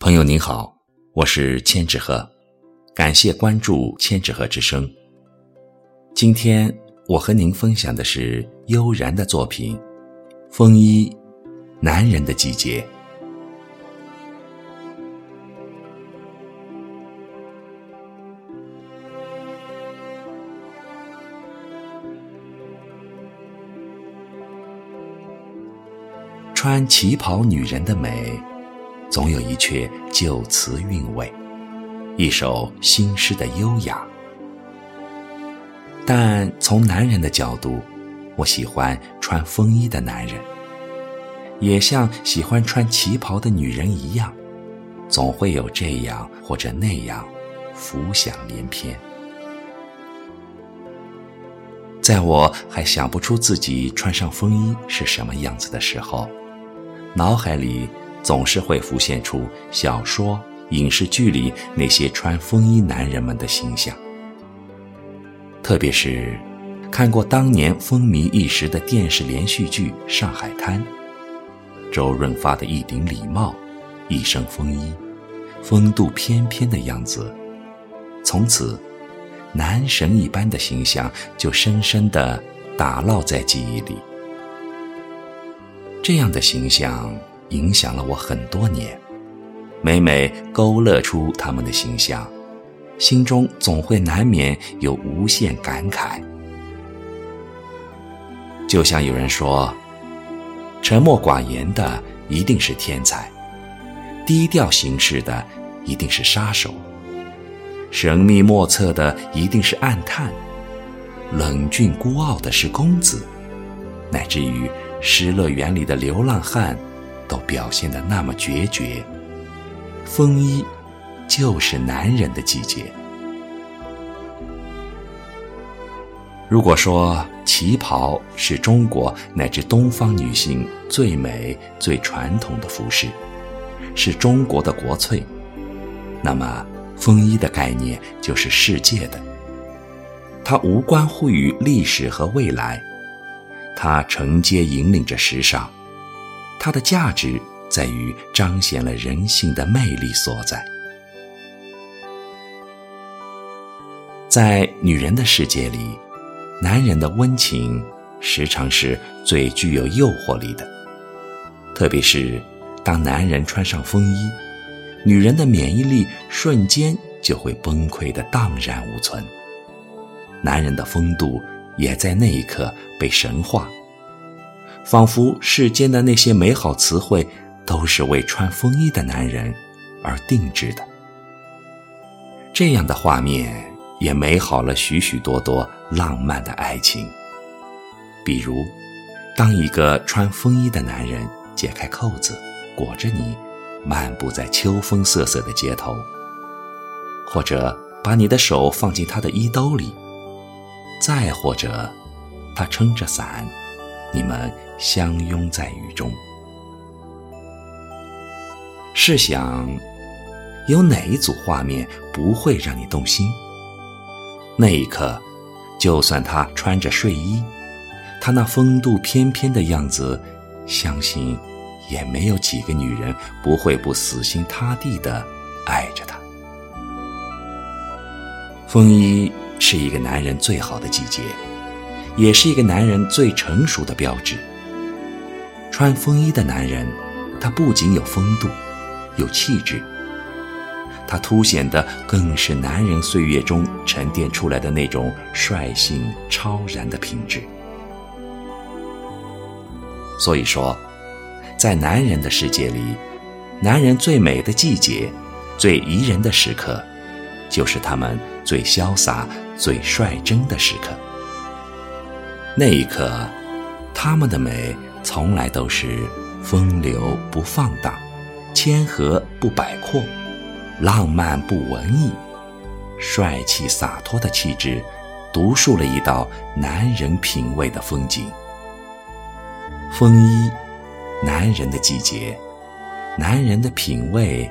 朋友您好，我是千纸鹤，感谢关注千纸鹤之声。今天我和您分享的是悠然的作品《风衣》，男人的季节。穿旗袍女人的美。总有一阙旧词韵味，一首新诗的优雅。但从男人的角度，我喜欢穿风衣的男人，也像喜欢穿旗袍的女人一样，总会有这样或者那样，浮想联翩。在我还想不出自己穿上风衣是什么样子的时候，脑海里。总是会浮现出小说、影视剧里那些穿风衣男人们的形象。特别是看过当年风靡一时的电视连续剧《上海滩》，周润发的一顶礼帽、一身风衣、风度翩翩的样子，从此男神一般的形象就深深地打烙在记忆里。这样的形象。影响了我很多年，每每勾勒出他们的形象，心中总会难免有无限感慨。就像有人说，沉默寡言的一定是天才，低调行事的一定是杀手，神秘莫测的一定是暗探，冷峻孤傲的是公子，乃至于失乐园里的流浪汉。都表现得那么决绝。风衣，就是男人的季节。如果说旗袍是中国乃至东方女性最美、最传统的服饰，是中国的国粹，那么风衣的概念就是世界的。它无关乎于历史和未来，它承接引领着时尚。它的价值在于彰显了人性的魅力所在。在女人的世界里，男人的温情时常是最具有诱惑力的。特别是当男人穿上风衣，女人的免疫力瞬间就会崩溃的荡然无存，男人的风度也在那一刻被神化。仿佛世间的那些美好词汇，都是为穿风衣的男人而定制的。这样的画面也美好了许许多多浪漫的爱情。比如，当一个穿风衣的男人解开扣子，裹着你，漫步在秋风瑟瑟的街头；或者把你的手放进他的衣兜里；再或者，他撑着伞。你们相拥在雨中，试想，有哪一组画面不会让你动心？那一刻，就算他穿着睡衣，他那风度翩翩的样子，相信也没有几个女人不会不死心塌地的爱着他。风衣是一个男人最好的季节。也是一个男人最成熟的标志。穿风衣的男人，他不仅有风度，有气质，他凸显的更是男人岁月中沉淀出来的那种率性超然的品质。所以说，在男人的世界里，男人最美的季节，最宜人的时刻，就是他们最潇洒、最率真的时刻。那一刻，他们的美从来都是风流不放荡，谦和不摆阔，浪漫不文艺，帅气洒脱的气质，独树了一道男人品味的风景。风衣，男人的季节，男人的品味，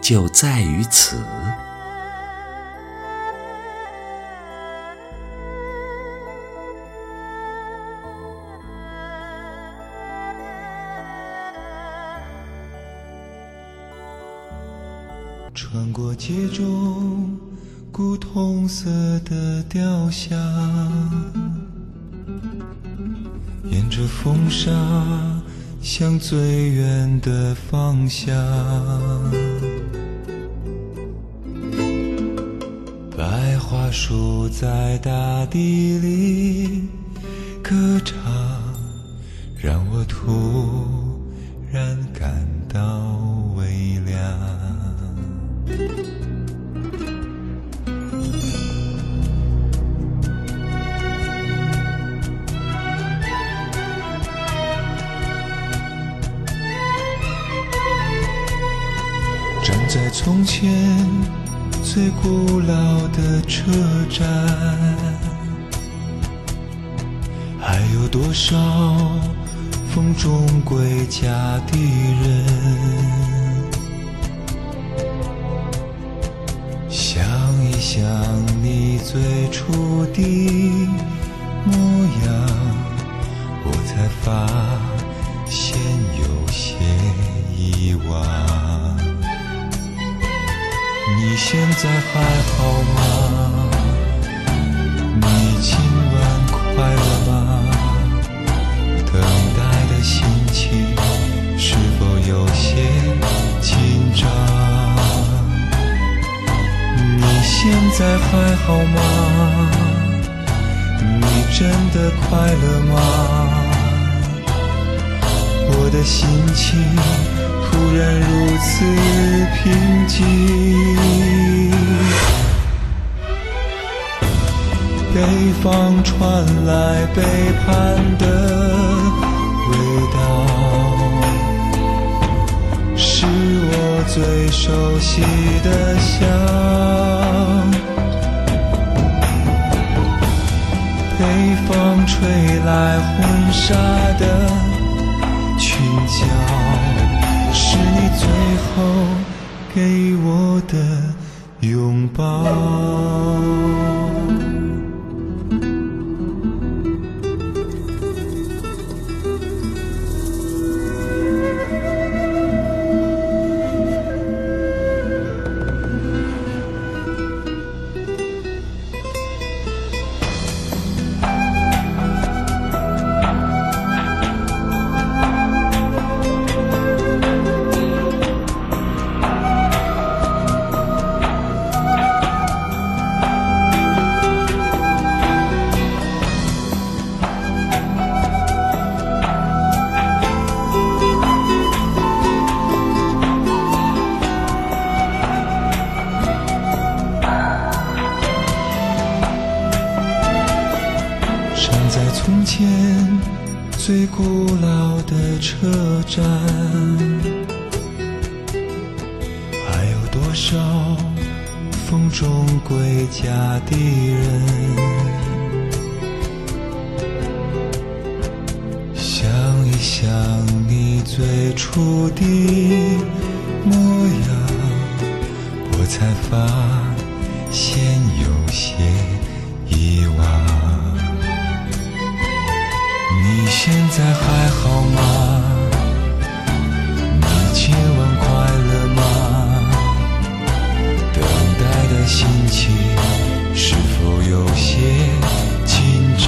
就在于此。穿过街中古铜色的雕像，沿着风沙向最远的方向。白桦树在大地里歌唱，让我突从前最古老的车站，还有多少风中归家的人？想一想你最初的模样，我才发现现在还好吗？你今晚快乐吗？等待的心情是否有些紧张？你现在还好吗？你真的快乐吗？我的心情突然如此平静。北方传来背叛的味道，是我最熟悉的香。北风吹来婚纱的后给我的拥抱。老的车站，还有多少风中归家的人？想一想你最初的模样，我才发现有些遗忘。你现在还好吗？你今晚快乐吗？等待的心情是否有些紧张？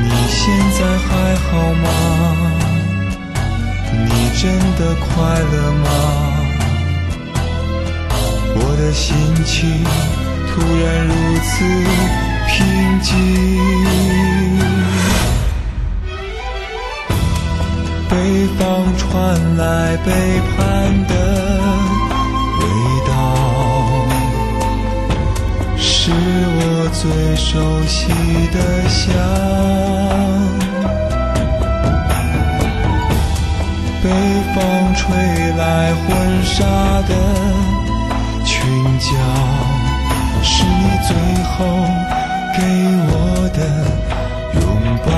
你现在还好吗？你真的快乐吗？我的心情突然如此平静。北方传来背叛的味道，是我最熟悉的香。北风吹来婚纱的裙角，是你最后给我的拥抱。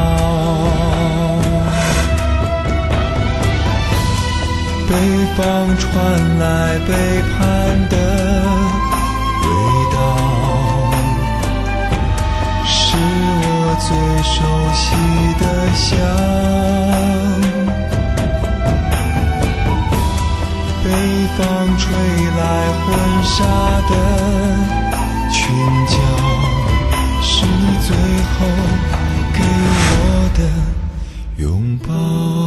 北方传来背叛的味道，是我最熟悉的香。北方吹来婚纱的裙角，给我的拥抱。